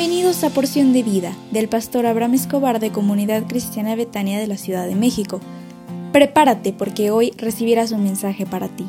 Bienvenidos a Porción de Vida del pastor Abraham Escobar de Comunidad Cristiana Betania de la Ciudad de México. Prepárate porque hoy recibirás un mensaje para ti.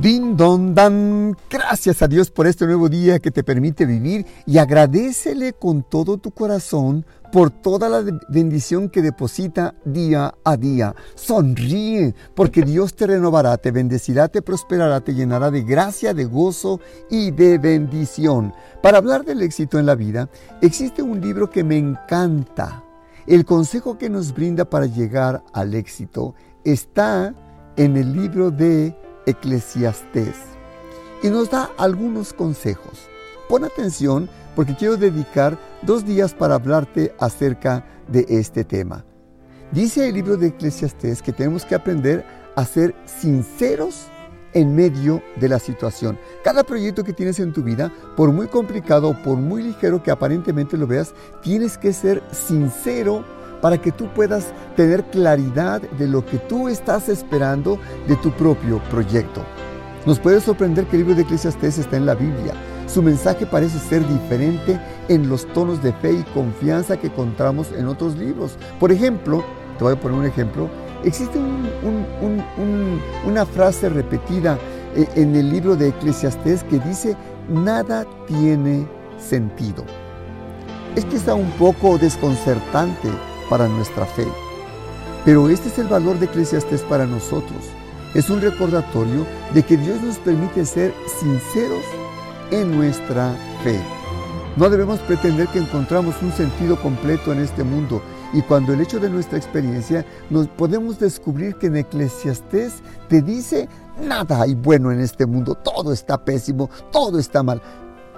Din don dan. Gracias a Dios por este nuevo día que te permite vivir y agradecele con todo tu corazón por toda la bendición que deposita día a día. Sonríe, porque Dios te renovará, te bendecirá, te prosperará, te llenará de gracia, de gozo y de bendición. Para hablar del éxito en la vida, existe un libro que me encanta. El consejo que nos brinda para llegar al éxito está en el libro de Eclesiastés y nos da algunos consejos. Pon atención porque quiero dedicar dos días para hablarte acerca de este tema. Dice el libro de Eclesiastés que tenemos que aprender a ser sinceros en medio de la situación. Cada proyecto que tienes en tu vida, por muy complicado o por muy ligero que aparentemente lo veas, tienes que ser sincero para que tú puedas tener claridad de lo que tú estás esperando de tu propio proyecto. Nos puede sorprender que el libro de Eclesiastés está en la Biblia. Su mensaje parece ser diferente en los tonos de fe y confianza que encontramos en otros libros. Por ejemplo, te voy a poner un ejemplo, existe una frase repetida eh, en el libro de Eclesiastés que dice, nada tiene sentido. Es está un poco desconcertante para nuestra fe. Pero este es el valor de Eclesiastés para nosotros. Es un recordatorio de que Dios nos permite ser sinceros en nuestra fe. No debemos pretender que encontramos un sentido completo en este mundo y cuando el hecho de nuestra experiencia nos podemos descubrir que en Eclesiastés te dice nada hay bueno en este mundo, todo está pésimo, todo está mal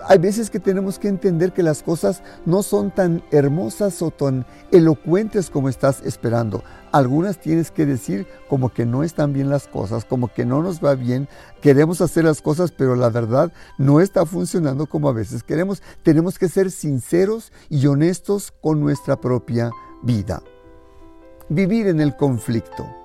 hay veces que tenemos que entender que las cosas no son tan hermosas o tan elocuentes como estás esperando. Algunas tienes que decir como que no están bien las cosas, como que no nos va bien, queremos hacer las cosas, pero la verdad no está funcionando como a veces queremos. Tenemos que ser sinceros y honestos con nuestra propia vida. Vivir en el conflicto.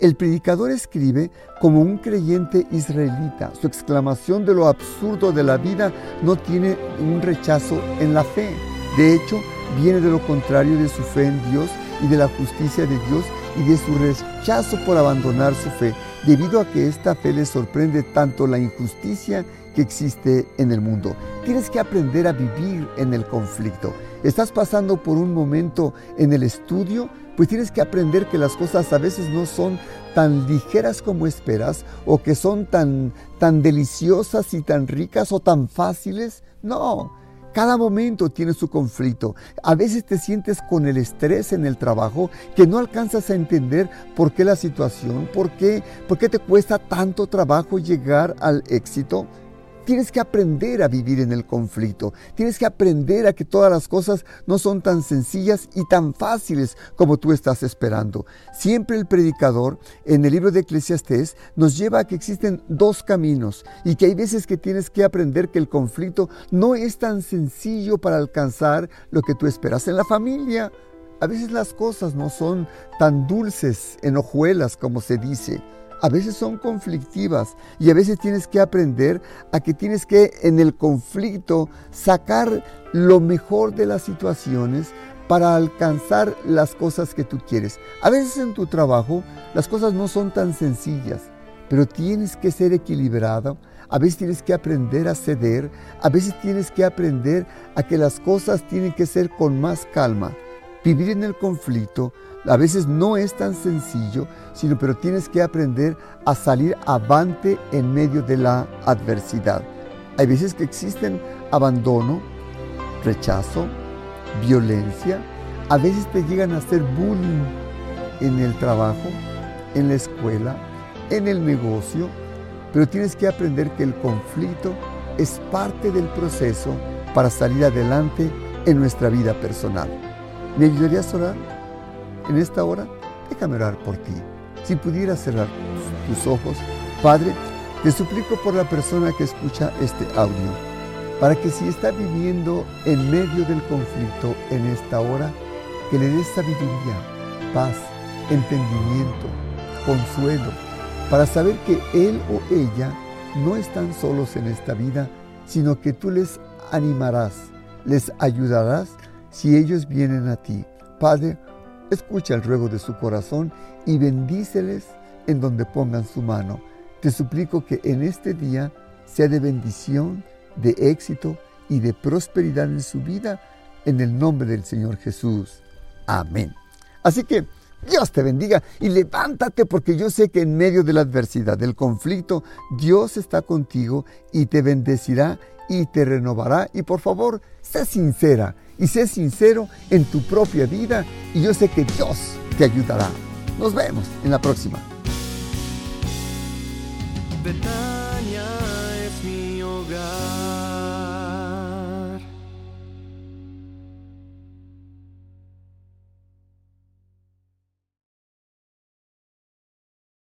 El predicador escribe como un creyente israelita. Su exclamación de lo absurdo de la vida no tiene un rechazo en la fe. De hecho, viene de lo contrario de su fe en Dios y de la justicia de Dios y de su rechazo por abandonar su fe, debido a que esta fe le sorprende tanto la injusticia que existe en el mundo. Tienes que aprender a vivir en el conflicto. Estás pasando por un momento en el estudio, pues tienes que aprender que las cosas a veces no son tan ligeras como esperas o que son tan, tan deliciosas y tan ricas o tan fáciles. No, cada momento tiene su conflicto. A veces te sientes con el estrés en el trabajo que no alcanzas a entender por qué la situación, por qué, por qué te cuesta tanto trabajo llegar al éxito. Tienes que aprender a vivir en el conflicto. Tienes que aprender a que todas las cosas no son tan sencillas y tan fáciles como tú estás esperando. Siempre el predicador en el libro de Eclesiastés nos lleva a que existen dos caminos y que hay veces que tienes que aprender que el conflicto no es tan sencillo para alcanzar lo que tú esperas en la familia. A veces las cosas no son tan dulces en hojuelas como se dice a veces son conflictivas y a veces tienes que aprender a que tienes que en el conflicto sacar lo mejor de las situaciones para alcanzar las cosas que tú quieres. A veces en tu trabajo las cosas no son tan sencillas, pero tienes que ser equilibrado. A veces tienes que aprender a ceder, a veces tienes que aprender a que las cosas tienen que ser con más calma. Vivir en el conflicto a veces no es tan sencillo, sino pero tienes que aprender a salir avante en medio de la adversidad. Hay veces que existen abandono, rechazo, violencia. A veces te llegan a hacer bullying en el trabajo, en la escuela, en el negocio, pero tienes que aprender que el conflicto es parte del proceso para salir adelante en nuestra vida personal. ¿Me ayudarías a orar? En esta hora, déjame orar por ti. Si pudieras cerrar tus ojos, Padre, te suplico por la persona que escucha este audio, para que si está viviendo en medio del conflicto en esta hora, que le des sabiduría, paz, entendimiento, consuelo, para saber que él o ella no están solos en esta vida, sino que tú les animarás, les ayudarás si ellos vienen a ti. Padre, escucha el ruego de su corazón y bendíceles en donde pongan su mano. Te suplico que en este día sea de bendición, de éxito y de prosperidad en su vida, en el nombre del Señor Jesús. Amén. Así que Dios te bendiga y levántate porque yo sé que en medio de la adversidad, del conflicto, Dios está contigo y te bendecirá y te renovará. Y por favor, sé sincera y sé sincero en tu propia vida y yo sé que Dios te ayudará. Nos vemos en la próxima.